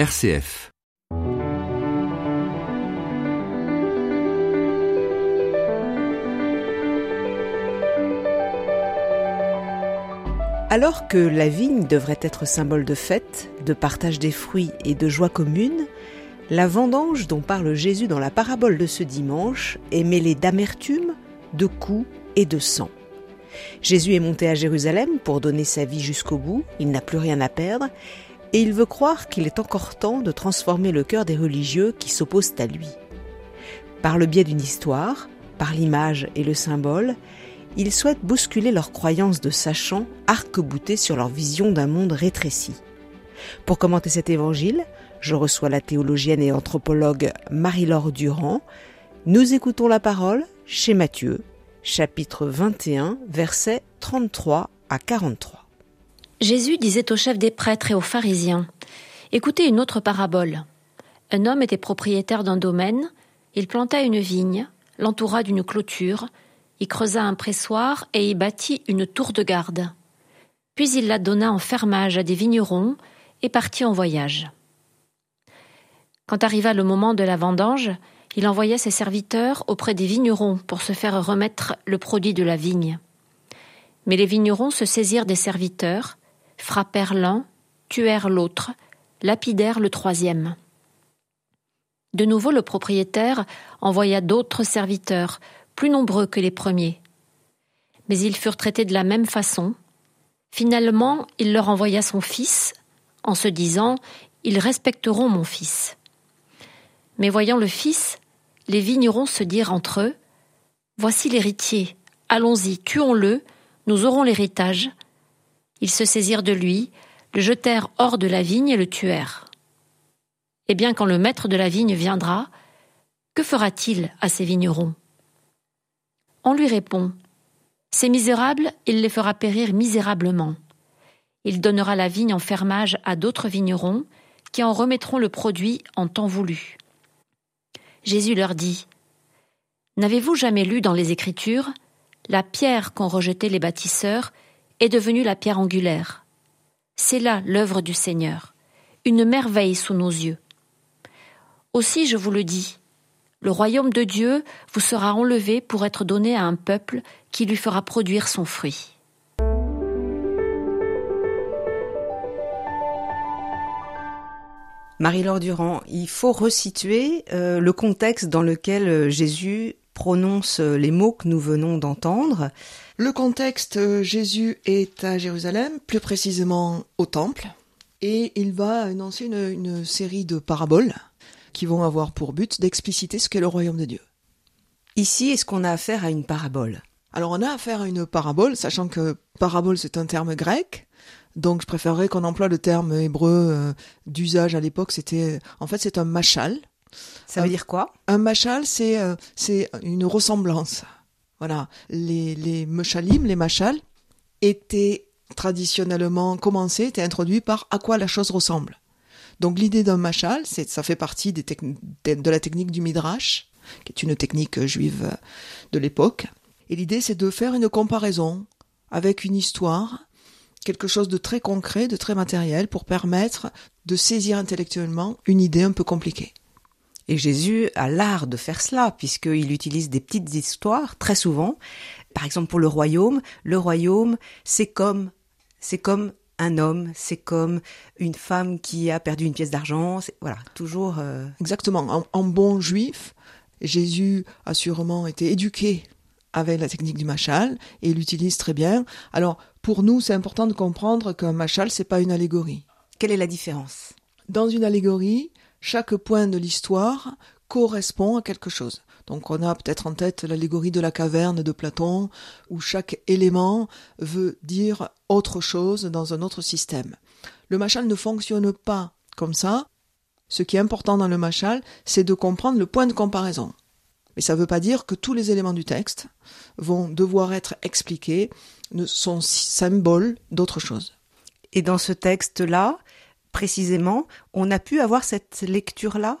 RCF. Alors que la vigne devrait être symbole de fête, de partage des fruits et de joie commune, la vendange dont parle Jésus dans la parabole de ce dimanche est mêlée d'amertume, de coups et de sang. Jésus est monté à Jérusalem pour donner sa vie jusqu'au bout, il n'a plus rien à perdre, et il veut croire qu'il est encore temps de transformer le cœur des religieux qui s'opposent à lui. Par le biais d'une histoire, par l'image et le symbole, il souhaite bousculer leurs croyances de sachants arc-boutés sur leur vision d'un monde rétréci. Pour commenter cet évangile, je reçois la théologienne et anthropologue Marie-Laure Durand. Nous écoutons la parole chez Matthieu, chapitre 21, versets 33 à 43. Jésus disait aux chefs des prêtres et aux pharisiens Écoutez une autre parabole. Un homme était propriétaire d'un domaine, il planta une vigne, l'entoura d'une clôture, y creusa un pressoir et y bâtit une tour de garde. Puis il la donna en fermage à des vignerons et partit en voyage. Quand arriva le moment de la vendange, il envoya ses serviteurs auprès des vignerons pour se faire remettre le produit de la vigne. Mais les vignerons se saisirent des serviteurs, frappèrent l'un, tuèrent l'autre, lapidèrent le troisième. De nouveau le propriétaire envoya d'autres serviteurs, plus nombreux que les premiers. Mais ils furent traités de la même façon. Finalement, il leur envoya son fils, en se disant Ils respecteront mon fils. Mais voyant le fils, les vignerons se dirent entre eux Voici l'héritier, allons-y, tuons-le, nous aurons l'héritage. Ils se saisirent de lui, le jetèrent hors de la vigne et le tuèrent. Eh bien, quand le maître de la vigne viendra, que fera-t-il à ces vignerons? On lui répond Ces misérables, il les fera périr misérablement. Il donnera la vigne en fermage à d'autres vignerons qui en remettront le produit en temps voulu. Jésus leur dit N'avez-vous jamais lu dans les Écritures La pierre qu'ont rejetée les bâtisseurs est devenue la pierre angulaire. C'est là l'œuvre du Seigneur, une merveille sous nos yeux. Aussi, je vous le dis, le royaume de Dieu vous sera enlevé pour être donné à un peuple qui lui fera produire son fruit. Marie-Laure Durand, il faut resituer euh, le contexte dans lequel euh, Jésus prononce euh, les mots que nous venons d'entendre. Le contexte, Jésus est à Jérusalem, plus précisément au temple, et il va annoncer une, une série de paraboles qui vont avoir pour but d'expliciter ce qu'est le royaume de Dieu. Ici, est-ce qu'on a affaire à une parabole? Alors on a affaire à une parabole, sachant que parabole c'est un terme grec, donc je préférerais qu'on emploie le terme hébreu euh, d'usage à l'époque, c'était en fait c'est un machal. Ça veut dire quoi? Un machal c'est euh, c'est une ressemblance. Voilà, les les meshalim, les machals étaient traditionnellement commencés, étaient introduits par à quoi la chose ressemble. Donc l'idée d'un machal, c'est ça fait partie des de la technique du midrash, qui est une technique juive de l'époque. Et l'idée c'est de faire une comparaison avec une histoire quelque chose de très concret, de très matériel, pour permettre de saisir intellectuellement une idée un peu compliquée. Et Jésus a l'art de faire cela, puisqu'il utilise des petites histoires, très souvent. Par exemple, pour le royaume, le royaume, c'est comme, c'est comme un homme, c'est comme une femme qui a perdu une pièce d'argent, voilà, toujours. Euh... Exactement. En, en, bon juif, Jésus a sûrement été éduqué avec la technique du machal et il l'utilise très bien. Alors, pour nous, c'est important de comprendre qu'un machal, c'est pas une allégorie. Quelle est la différence? Dans une allégorie, chaque point de l'histoire correspond à quelque chose. Donc on a peut-être en tête l'allégorie de la caverne de Platon, où chaque élément veut dire autre chose dans un autre système. Le machal ne fonctionne pas comme ça. Ce qui est important dans le machal, c'est de comprendre le point de comparaison. Mais ça ne veut pas dire que tous les éléments du texte vont devoir être expliqués, ne sont symboles d'autre chose. Et dans ce texte-là, précisément, on a pu avoir cette lecture-là?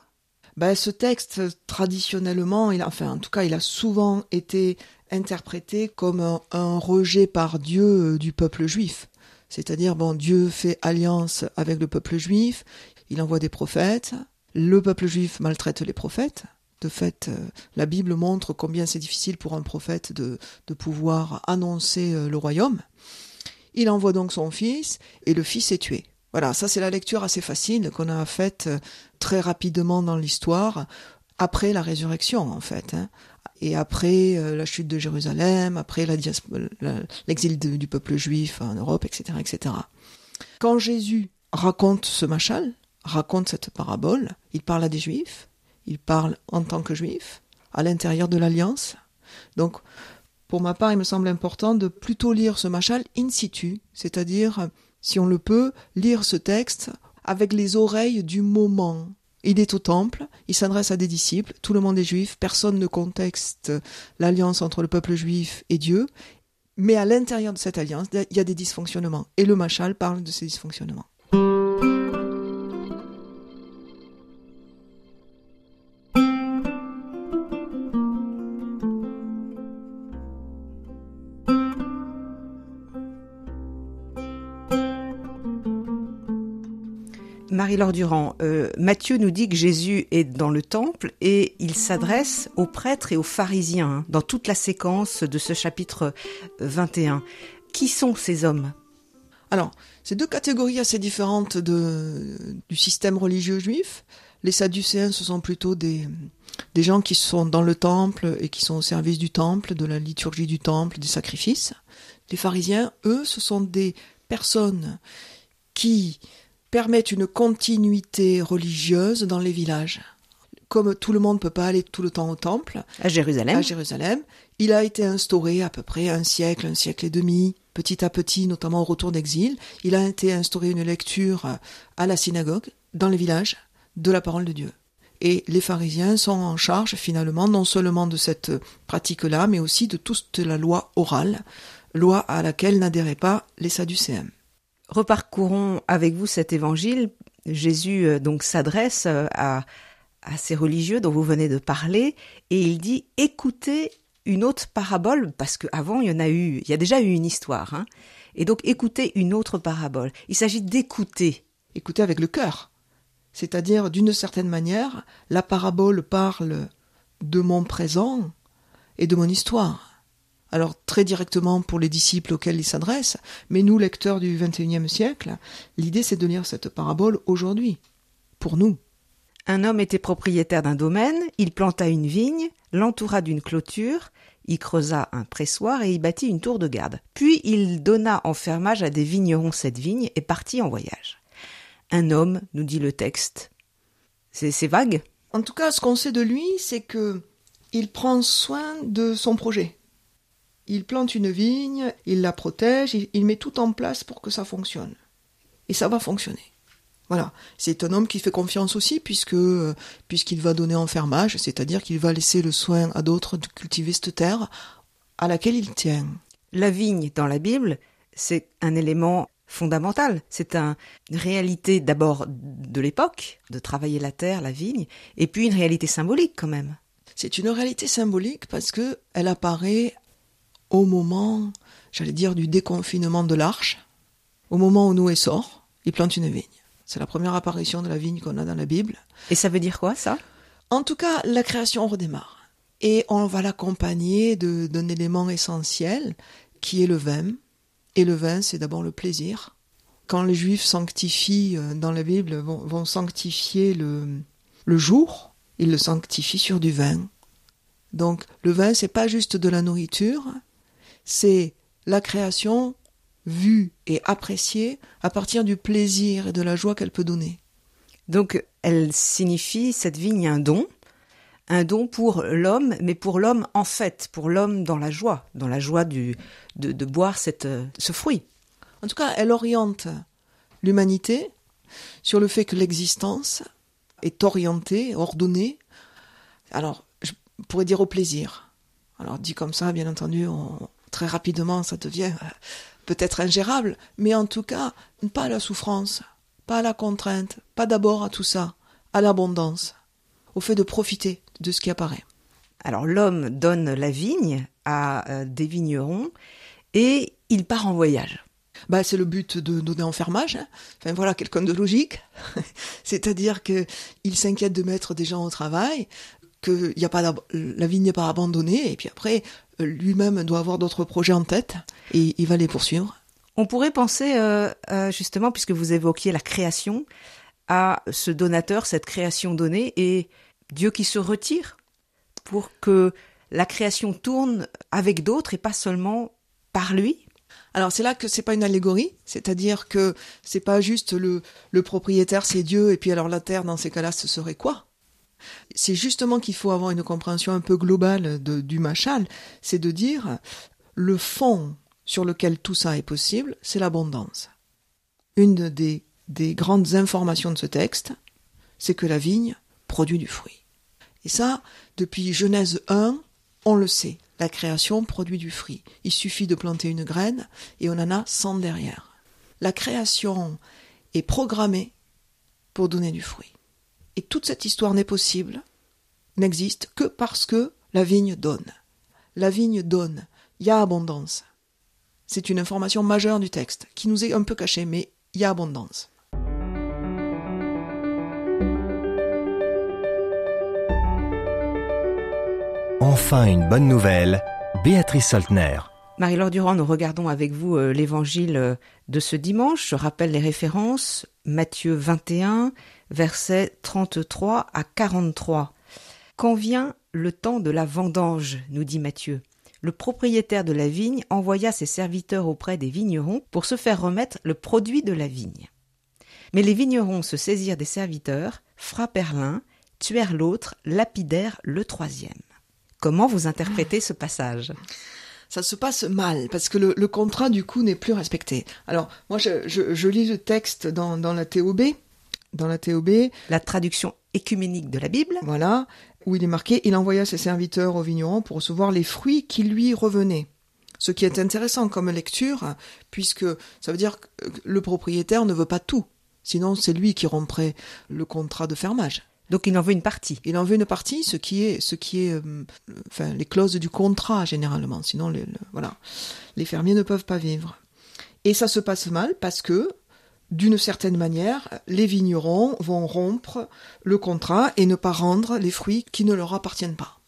Ben, Ce texte, traditionnellement, il a, enfin, en tout cas, il a souvent été interprété comme un, un rejet par Dieu du peuple juif. C'est-à-dire, bon, Dieu fait alliance avec le peuple juif, il envoie des prophètes, le peuple juif maltraite les prophètes. De fait, euh, la Bible montre combien c'est difficile pour un prophète de, de pouvoir annoncer euh, le royaume. Il envoie donc son fils et le fils est tué. Voilà, ça c'est la lecture assez facile qu'on a faite euh, très rapidement dans l'histoire, après la résurrection en fait. Hein. Et après la chute de Jérusalem, après l'exil du peuple juif en Europe, etc., etc. Quand Jésus raconte ce machal, raconte cette parabole, il parle à des juifs, il parle en tant que juif, à l'intérieur de l'alliance. Donc, pour ma part, il me semble important de plutôt lire ce machal in situ, c'est-à-dire, si on le peut, lire ce texte avec les oreilles du moment. Il est au temple, il s'adresse à des disciples, tout le monde est juif, personne ne contexte l'alliance entre le peuple juif et Dieu, mais à l'intérieur de cette alliance, il y a des dysfonctionnements. Et le machal parle de ces dysfonctionnements. Marie-Laure Durand, euh, Matthieu nous dit que Jésus est dans le temple et il s'adresse aux prêtres et aux pharisiens hein, dans toute la séquence de ce chapitre 21. Qui sont ces hommes? Alors, c'est deux catégories assez différentes du système religieux juif. Les Sadducéens, ce sont plutôt des gens qui sont dans le temple et qui sont au service du temple, de la liturgie du temple, des sacrifices. Les pharisiens, eux, ce sont des personnes qui permettent une continuité religieuse dans les villages. Comme tout le monde ne peut pas aller tout le temps au temple, à Jérusalem. à Jérusalem, il a été instauré à peu près un siècle, un siècle et demi, petit à petit, notamment au retour d'exil, il a été instauré une lecture à la synagogue, dans les villages, de la parole de Dieu. Et les pharisiens sont en charge finalement non seulement de cette pratique-là, mais aussi de toute la loi orale, loi à laquelle n'adhéraient pas les sadducéens. Reparcourons avec vous cet évangile. Jésus euh, donc s'adresse euh, à, à ces religieux dont vous venez de parler et il dit écoutez une autre parabole parce qu'avant il y en a eu, il y a déjà eu une histoire. Hein, et donc écoutez une autre parabole. Il s'agit d'écouter. Écouter avec le cœur. C'est-à-dire, d'une certaine manière, la parabole parle de mon présent et de mon histoire alors très directement pour les disciples auxquels il s'adresse, mais nous, lecteurs du XXIe siècle, l'idée c'est de lire cette parabole aujourd'hui, pour nous. Un homme était propriétaire d'un domaine, il planta une vigne, l'entoura d'une clôture, y creusa un pressoir et y bâtit une tour de garde. Puis il donna en fermage à des vignerons cette vigne et partit en voyage. Un homme, nous dit le texte. C'est vague En tout cas, ce qu'on sait de lui, c'est que il prend soin de son projet. Il plante une vigne, il la protège, il, met tout en place pour que ça fonctionne. Et ça va fonctionner. Voilà, c'est un homme qui fait confiance aussi puisque euh, puisqu'il va donner en fermage, c'est-à-dire qu'il va laisser le soin à d'autres de cultiver cette terre à laquelle il tient. La vigne dans la Bible, c'est un élément fondamental. C'est une réalité d'abord de l'époque, de travailler la terre, la vigne, et puis une réalité symbolique quand même. C'est une réalité symbolique parce que elle apparaît au moment, j'allais dire, du déconfinement de l'arche, au moment où Noé sort, il plante une vigne. C'est la première apparition de la vigne qu'on a dans la Bible. Et ça veut dire quoi, ça? En tout cas, la création redémarre. Et on va l'accompagner d'un élément essentiel qui est le vin. Et le vin, c'est d'abord le plaisir. Quand les Juifs sanctifient, euh, dans la Bible, vont, vont sanctifier le, le jour, ils le sanctifient sur du vin. Donc le vin, c'est pas juste de la nourriture, c'est la création vue et appréciée à partir du plaisir et de la joie qu'elle peut donner. Donc elle signifie, cette vigne, un don, un don pour l'homme, mais pour l'homme en fait, pour l'homme dans la joie, dans la joie du, de, de boire cette, ce fruit. En tout cas, elle oriente l'humanité sur le fait que l'existence est orientée, ordonnée. Alors, je pourrais dire au plaisir. Alors, dit comme ça, bien entendu, on, très rapidement, ça devient euh, peut-être ingérable, mais en tout cas, pas à la souffrance, pas à la contrainte, pas d'abord à tout ça, à l'abondance, au fait de profiter de ce qui apparaît. Alors l'homme donne la vigne à euh, des vignerons et il part en voyage. bah, c'est le but de donner en fermage. Hein. Enfin voilà, quelqu'un de logique. C'est-à-dire que il s'inquiète de mettre des gens au travail, que y a pas la vigne n'est pas abandonnée, et puis après lui-même doit avoir d'autres projets en tête et il va les poursuivre. On pourrait penser euh, euh, justement, puisque vous évoquiez la création, à ce donateur, cette création donnée, et Dieu qui se retire pour que la création tourne avec d'autres et pas seulement par lui. Alors c'est là que c'est pas une allégorie, c'est-à-dire que c'est pas juste le, le propriétaire c'est Dieu et puis alors la terre dans ces cas-là ce serait quoi? C'est justement qu'il faut avoir une compréhension un peu globale du machal, c'est de dire le fond sur lequel tout ça est possible, c'est l'abondance. Une des, des grandes informations de ce texte, c'est que la vigne produit du fruit. Et ça, depuis Genèse 1, on le sait. La création produit du fruit. Il suffit de planter une graine et on en a 100 derrière. La création est programmée pour donner du fruit. Et toute cette histoire n'est possible, n'existe que parce que la vigne donne. La vigne donne. Il y a abondance. C'est une information majeure du texte, qui nous est un peu cachée, mais il y a abondance. Enfin une bonne nouvelle, Béatrice Soltner. Marie-Laure Durand, nous regardons avec vous euh, l'évangile euh, de ce dimanche. Je rappelle les références. Matthieu 21, versets 33 à 43. Quand vient le temps de la vendange, nous dit Matthieu, le propriétaire de la vigne envoya ses serviteurs auprès des vignerons pour se faire remettre le produit de la vigne. Mais les vignerons se saisirent des serviteurs, frappèrent l'un, tuèrent l'autre, lapidèrent le troisième. Comment vous interprétez ce passage? Ça se passe mal parce que le, contrat du coup n'est plus respecté. Alors moi je, lis le texte dans, la TOB, dans la TOB, la traduction écuménique de la Bible. Voilà, où il est marqué il envoya ses serviteurs au vigneron pour recevoir les fruits qui lui revenaient. Ce qui est intéressant comme lecture, puisque ça veut dire que le propriétaire ne veut pas tout. Sinon, c'est lui qui romprait le contrat de fermage. Donc il en veut une partie. Il en veut une partie, ce qui est, ce qui est, euh, enfin, les clauses du contrat généralement. Sinon, les, voilà, les fermiers ne peuvent pas vivre. Et ça se passe mal parce que, d'une certaine manière, les vignerons vont rompre le contrat et ne pas rendre les fruits qui ne leur appartiennent pas.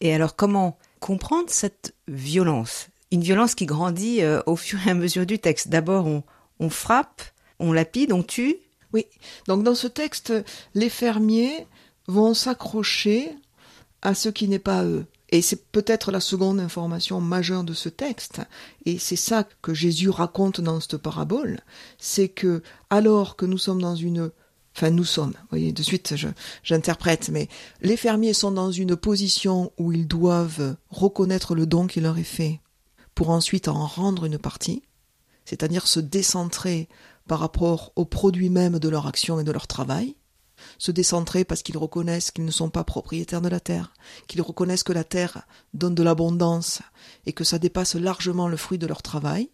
Et alors, comment comprendre cette violence? Une violence qui grandit euh, au fur et à mesure du texte. D'abord, on, on frappe, on lapide, on tue, oui, donc dans ce texte, les fermiers vont s'accrocher à ce qui n'est pas eux. Et c'est peut-être la seconde information majeure de ce texte, et c'est ça que Jésus raconte dans cette parabole, c'est que alors que nous sommes dans une enfin nous sommes, vous voyez, de suite j'interprète, mais les fermiers sont dans une position où ils doivent reconnaître le don qui leur est fait pour ensuite en rendre une partie, c'est-à-dire se décentrer par rapport aux produits même de leur action et de leur travail, se décentrer parce qu'ils reconnaissent qu'ils ne sont pas propriétaires de la terre, qu'ils reconnaissent que la terre donne de l'abondance et que ça dépasse largement le fruit de leur travail,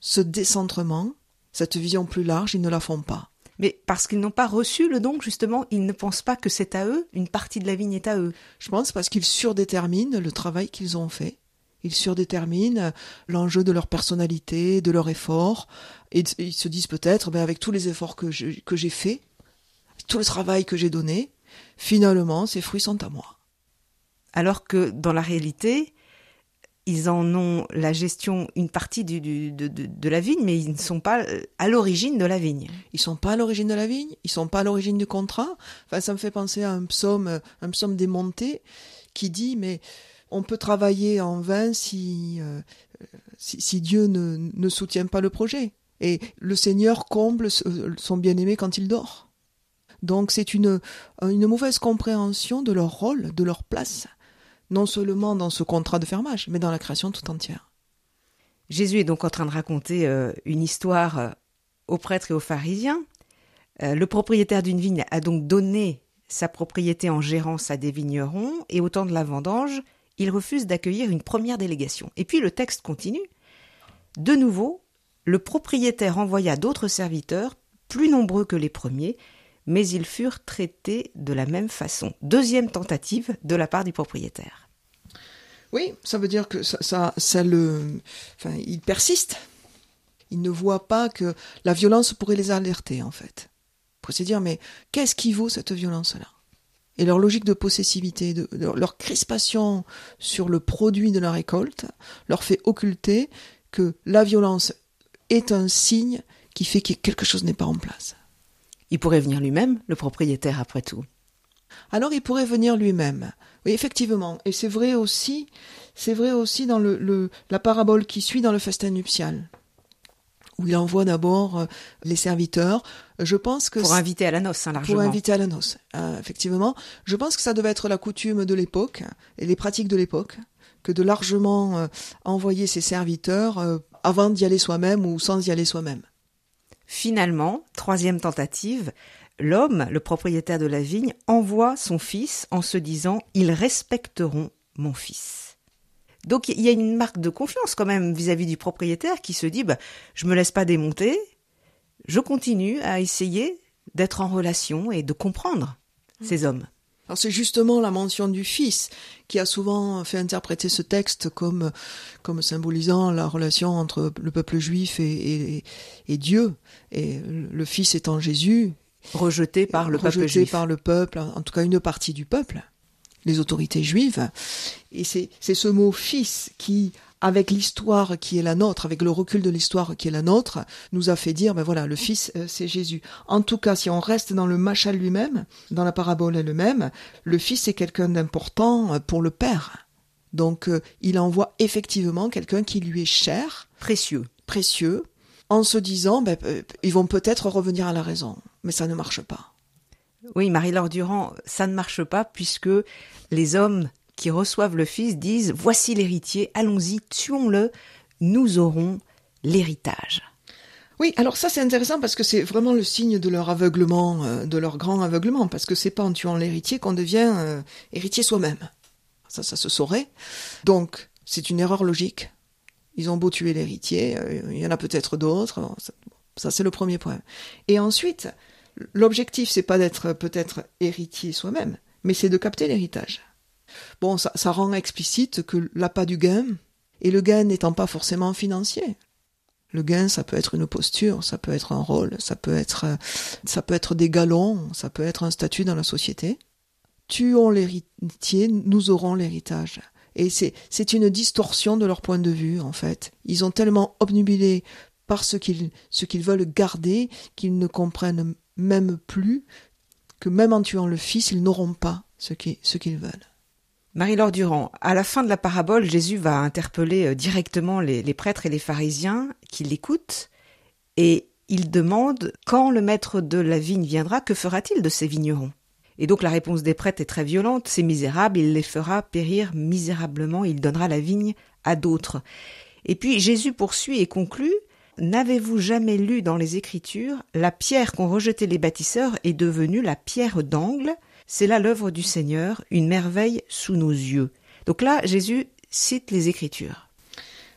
ce décentrement, cette vision plus large, ils ne la font pas. Mais parce qu'ils n'ont pas reçu le don, justement, ils ne pensent pas que c'est à eux, une partie de la vigne est à eux. Je pense parce qu'ils surdéterminent le travail qu'ils ont fait ils surdéterminent l'enjeu de leur personnalité, de leur effort, et ils se disent peut-être, ben avec tous les efforts que j'ai faits, tout le travail que j'ai donné, finalement, ces fruits sont à moi. Alors que dans la réalité, ils en ont la gestion, une partie du, de, de, la vigne, mais ils ne sont pas à l'origine de la vigne. Ils sont pas à l'origine de la vigne, ils sont pas à l'origine du contrat. Enfin, ça me fait penser à un psaume, un psaume démonté qui dit, mais on peut travailler en vain si, euh, si, Dieu ne, ne, soutient pas le projet. Et le Seigneur comble son bien-aimé quand il dort. Donc c'est une, mauvaise compréhension de leur rôle, de leur place, non seulement dans ce contrat de fermage, mais dans la création tout entière. Jésus est donc en train de raconter euh, une histoire euh, aux prêtres et aux pharisiens. le propriétaire d'une vigne a donc donné sa propriété en gérance à des vignerons, et au temps de la vendange, il refuse d'accueillir une première délégation. Et puis le texte continue. De nouveau, le propriétaire envoya d'autres serviteurs, plus nombreux que les premiers, mais ils furent traités de la même façon. Deuxième tentative de la part du propriétaire. Oui, ça veut dire que ça, ça, le, enfin, il persiste. Ils ne voient pas que la violence pourrait les alerter, en fait. Pour se dire, mais qu'est-ce qui vaut cette violence-là? Et leur logique de possessivité, de, leur crispation sur le produit de la récolte, leur fait occulter que la violence est un signe qui fait que quelque chose n'est pas en place. Il pourrait venir lui-même, le propriétaire, après tout. Alors il pourrait venir lui-même. Oui, effectivement. Et c'est vrai aussi, c'est vrai aussi dans le, la parabole qui suit dans le festin nuptial, où il envoie d'abord euh, les serviteurs. Je pense que pour inviter à la noce, hein, largement. Pour inviter à la noce, euh, effectivement. Je pense que ça devait être la coutume de l'époque et les pratiques de l'époque que de largement euh, envoyer ses serviteurs avant d'y aller soi-même ou sans y aller soi-même. Finalement, troisième tentative, l'homme, le propriétaire de la vigne, envoie son fils en se disant Ils respecteront mon fils. Donc il y a une marque de confiance quand même vis-à-vis du propriétaire qui se dit bah, Je me laisse pas démonter, je continue à essayer d'être en relation et de comprendre ces hommes. Alors c'est justement la mention du Fils qui a souvent fait interpréter ce texte comme, comme symbolisant la relation entre le peuple juif et, et, Dieu, et le Fils étant Jésus. Rejeté par le rejeté peuple juif. par le peuple, en tout cas une partie du peuple, les autorités juives. Et c'est ce mot Fils qui avec l'histoire qui est la nôtre, avec le recul de l'histoire qui est la nôtre, nous a fait dire, ben voilà, le Fils, euh, c'est Jésus. En tout cas, si on reste dans le machal lui-même, dans la parabole elle-même, le Fils est quelqu'un d'important euh, pour le Père. Donc, euh, il envoie effectivement quelqu'un qui lui est cher, précieux, précieux, en se disant, ben, ils vont peut-être revenir à la raison, mais ça ne marche pas. Oui, Marie-Laure Durand, ça ne marche pas puisque les hommes qui reçoivent le Fils disent Voici l'héritier, allons-y, tuons-le, nous aurons l'héritage. Oui, alors ça c'est intéressant parce que c'est vraiment le signe de leur aveuglement, euh, de leur grand aveuglement, parce que c'est pas en tuant l'héritier qu'on devient euh, héritier soi-même. Ça, ça se saurait. Donc, c'est une erreur logique. Ils ont beau tuer l'héritier, euh, il y en a peut-être d'autres. Ça, ça c'est le premier point. Et ensuite, l'objectif c'est pas d'être peut-être héritier soi-même, mais c'est de capter l'héritage. Bon, ça, rend explicite que l'appât du gain, et le gain n'étant pas forcément financier. Le gain, ça peut être une posture, ça peut être un rôle, ça peut être, être des galons, ça peut être un statut dans la société. Tuons l'héritier, nous aurons l'héritage. Et c'est, une distorsion de leur point de vue, en fait. Ils ont tellement obnubilé par ce qu'ils, veulent garder qu'ils ne comprennent même plus que même en tuant le fils, ils n'auront pas ce qu'ils veulent. Marie-Laure Durand, à la fin de la parabole, Jésus va interpeller euh, directement les, prêtres et les pharisiens qui l'écoutent et il demande quand le maître de la vigne viendra, que fera-t-il de ces vignerons? Et donc la réponse des prêtres est très violente, c'est misérable, il les fera périr misérablement, il donnera la vigne à d'autres. Et puis Jésus poursuit et conclut N'avez-vous jamais lu dans les Écritures la pierre qu'ont rejetée les bâtisseurs est devenue la pierre d'angle? C'est là l'œuvre du Seigneur, une merveille sous nos yeux. Donc là, Jésus cite les Écritures.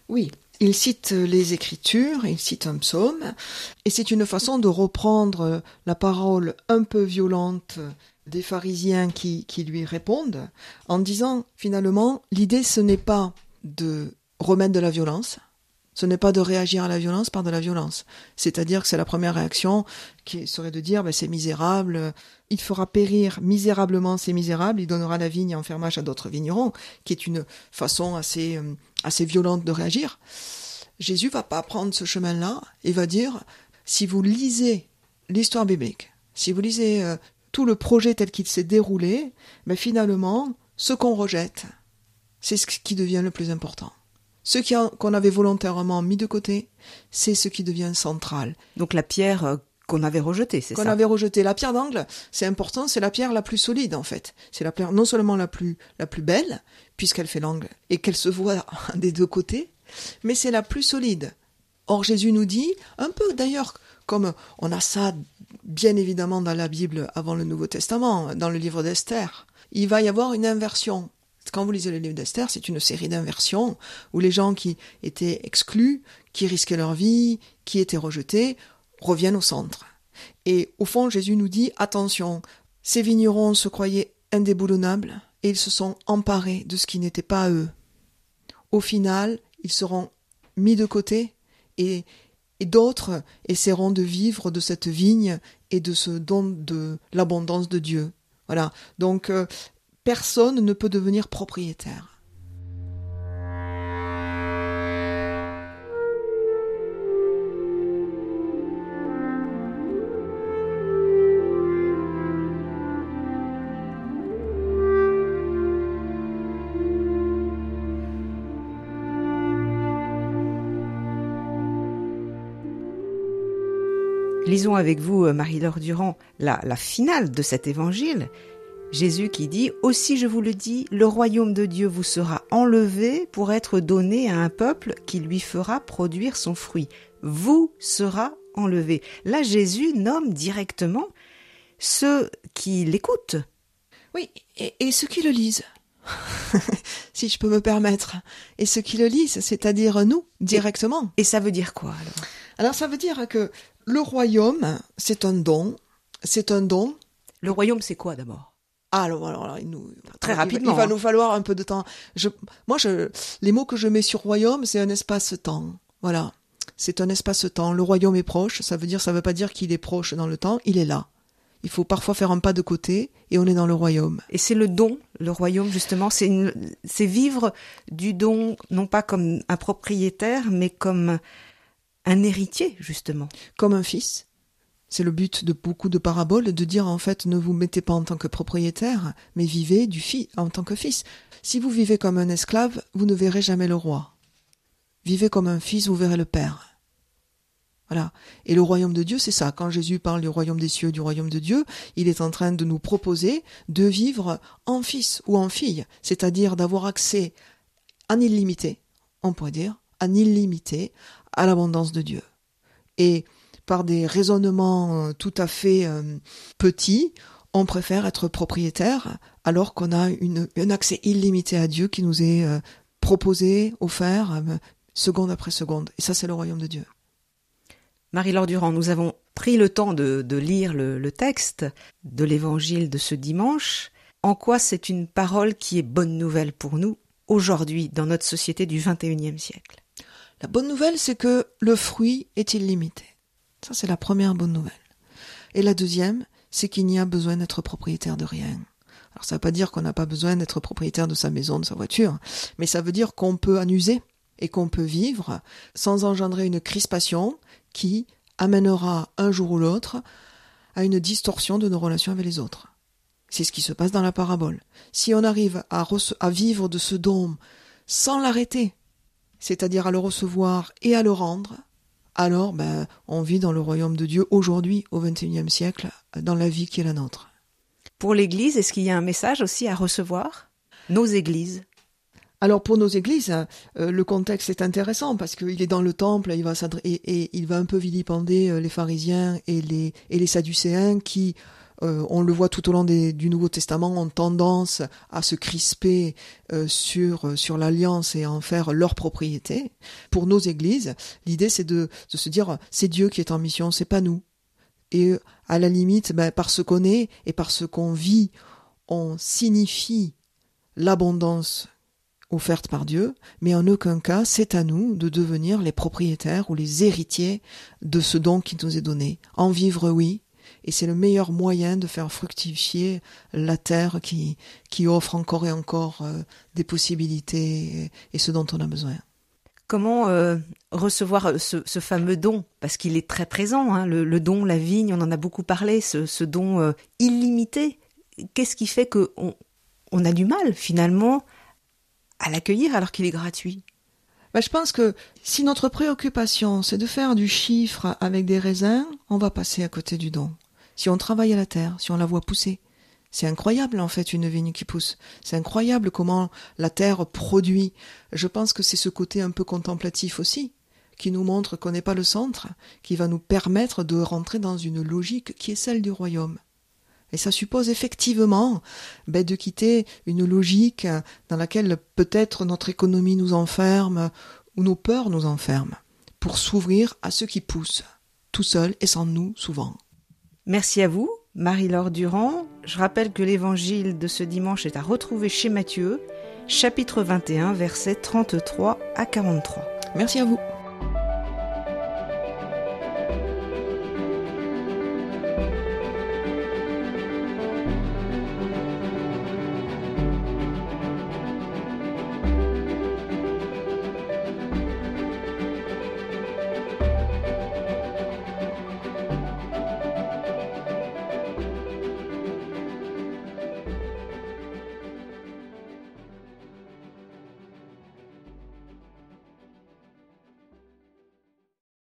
Oui, il cite les Écritures, il cite un psaume, et c'est une façon de reprendre la parole un peu violente des pharisiens qui, qui lui répondent, en disant finalement, l'idée ce n'est pas de remettre de la violence, ce n'est pas de réagir à la violence par de la violence. C'est-à-dire que c'est la première réaction qui serait de dire ben, c'est misérable, il fera périr misérablement ces misérables, il donnera la vigne en fermage à d'autres vignerons, qui est une façon assez, euh, assez violente de réagir. Jésus va pas prendre ce chemin-là et va dire si vous lisez l'histoire biblique, si vous lisez euh, tout le projet tel qu'il s'est déroulé, ben, finalement, ce qu'on rejette, c'est ce qui devient le plus important. Ce qu'on avait volontairement mis de côté, c'est ce qui devient central. Donc la pierre euh, qu'on avait rejetée, c'est ça Qu'on avait rejetée. La pierre d'angle, c'est important, c'est la pierre la plus solide en fait. C'est la pierre non seulement la plus, la plus belle, puisqu'elle fait l'angle et qu'elle se voit des deux côtés, mais c'est la plus solide. Or Jésus nous dit, un peu d'ailleurs comme on a ça bien évidemment dans la Bible avant le Nouveau Testament, dans le livre d'Esther, il va y avoir une inversion. Quand vous lisez le livre d'Esther, c'est une série d'inversions où les gens qui étaient exclus, qui risquaient leur vie, qui étaient rejetés, reviennent au centre. Et au fond, Jésus nous dit, attention, ces vignerons se croyaient indéboulonnables et ils se sont emparés de ce qui n'était pas à eux. Au final, ils seront mis de côté et, d'autres essaieront de vivre de cette vigne et de ce don de l'abondance de Dieu. Voilà. Donc euh, personne ne peut devenir propriétaire. Lisons avec vous, euh, Marie-Laure Durand, la, la finale de cet évangile. Jésus qui dit Aussi je vous le dis, le royaume de Dieu vous sera enlevé pour être donné à un peuple qui lui fera produire son fruit. Vous sera enlevé. Là, Jésus nomme directement ceux qui l'écoutent. Oui, et, et ceux qui le lisent. si je peux me permettre. Et ceux qui le lisent, c'est-à-dire nous, directement. Et ça veut dire quoi alors? Alors ça veut dire que le royaume, c'est un don. C'est un don. Le royaume, c'est quoi d'abord? Alors, alors, alors, il nous, Très il va- rapidement, Il va hein. nous falloir un peu de temps. Je, moi, je, les mots que je mets sur royaume, c'est un espace-temps. Voilà. C'est un espace-temps. Le royaume est proche. Ça veut dire, ça veut pas dire qu'il est proche dans le temps. Il est là. Il faut parfois faire un pas de côté et on est dans le royaume. Et c'est le don, le royaume justement, c'est vivre du don, non pas comme un propriétaire, mais comme un héritier justement. comme un fils. C'est le but de beaucoup de paraboles, de dire en fait ne vous mettez pas en tant que propriétaire, mais vivez du fils en tant que fils. Si vous vivez comme un esclave, vous ne verrez jamais le roi. Vivez comme un fils, vous verrez le Père. Voilà. Et le royaume de Dieu, c'est ça. Quand Jésus parle du royaume des cieux, du royaume de Dieu, il est en train de nous proposer de vivre en fils ou en fille, c'est-à-dire d'avoir accès en illimité, on pourrait dire, en illimité à l'abondance de Dieu. Et par des raisonnements euh, tout à fait euh, petits, on préfère être propriétaire alors qu'on a une, un accès illimité à Dieu qui nous est euh, proposé, offert, euh, seconde après seconde. Et ça, c'est le royaume de Dieu. Marie-Laure Durand, nous avons pris le temps de, de lire le, le texte de l'évangile de ce dimanche. En quoi c'est une parole qui est bonne nouvelle pour nous aujourd'hui dans notre société du 21e siècle? La bonne nouvelle, c'est que le fruit est illimité. Ça, c'est la première bonne nouvelle. Et la deuxième, c'est qu'il n'y a besoin d'être propriétaire de rien. Alors ça ne veut pas dire qu'on n'a pas besoin d'être propriétaire de sa maison, de sa voiture, mais ça veut dire qu'on peut en et qu'on peut vivre sans engendrer une crispation qui amènera un jour ou l'autre à une distorsion de nos relations avec les autres. C'est ce qui se passe dans la parabole. Si on arrive à, à vivre de ce don sans l'arrêter, c'est-à-dire à le recevoir et à le rendre, alors ben, on vit dans le royaume de Dieu aujourd'hui, au XXIe siècle, dans la vie qui est la nôtre. Pour l'Église, est-ce qu'il y a un message aussi à recevoir? Nos églises. Alors pour nos églises, euh, le contexte est intéressant parce qu'il est dans le temple, il va et, et il va un peu vilipender euh, les pharisiens et les, et les sadducéens qui, euh, on le voit tout au long des- du Nouveau Testament, ont tendance à se crisper euh, sur, euh, sur l'alliance et à en faire leur propriété. Pour nos églises, l'idée c'est de, de se dire c'est Dieu qui est en mission, c'est pas nous. Et euh, à la limite, ben, par ce qu'on est et par ce qu'on vit, on signifie l'abondance offerte par Dieu, mais en aucun cas c'est à nous de devenir les propriétaires ou les héritiers de ce don qui nous est donné. En vivre, oui, et c'est le meilleur moyen de faire fructifier la terre qui, qui offre encore et encore euh, des possibilités et, et ce dont on a besoin. Comment euh, recevoir ce, ce fameux don? Parce qu'il est très présent, hein, le, le don, la vigne, on en a beaucoup parlé, ce, ce don euh, illimité. Qu'est-ce qui fait qu'on on a du mal finalement à l'accueillir alors qu'il est gratuit? Ben, je pense que si notre préoccupation c'est de faire du chiffre avec des raisins, on va passer à côté du don. Si on travaille à la terre, si on la voit pousser, c'est incroyable en fait une vigne qui pousse. C'est incroyable comment la terre produit. Je pense que c'est ce côté un peu contemplatif aussi qui nous montre qu'on n'est pas le centre, qui va nous permettre de rentrer dans une logique qui est celle du royaume. Et ça suppose effectivement ben, de quitter une logique dans laquelle peut-être notre économie nous enferme ou nos peurs nous enferment, pour s'ouvrir à ce qui pousse, tout seul et sans nous souvent. Merci à vous, Marie-Laure Durand. Je rappelle que l'évangile de ce dimanche est à retrouver chez Matthieu, chapitre 21, versets 33 à 43. Merci à vous.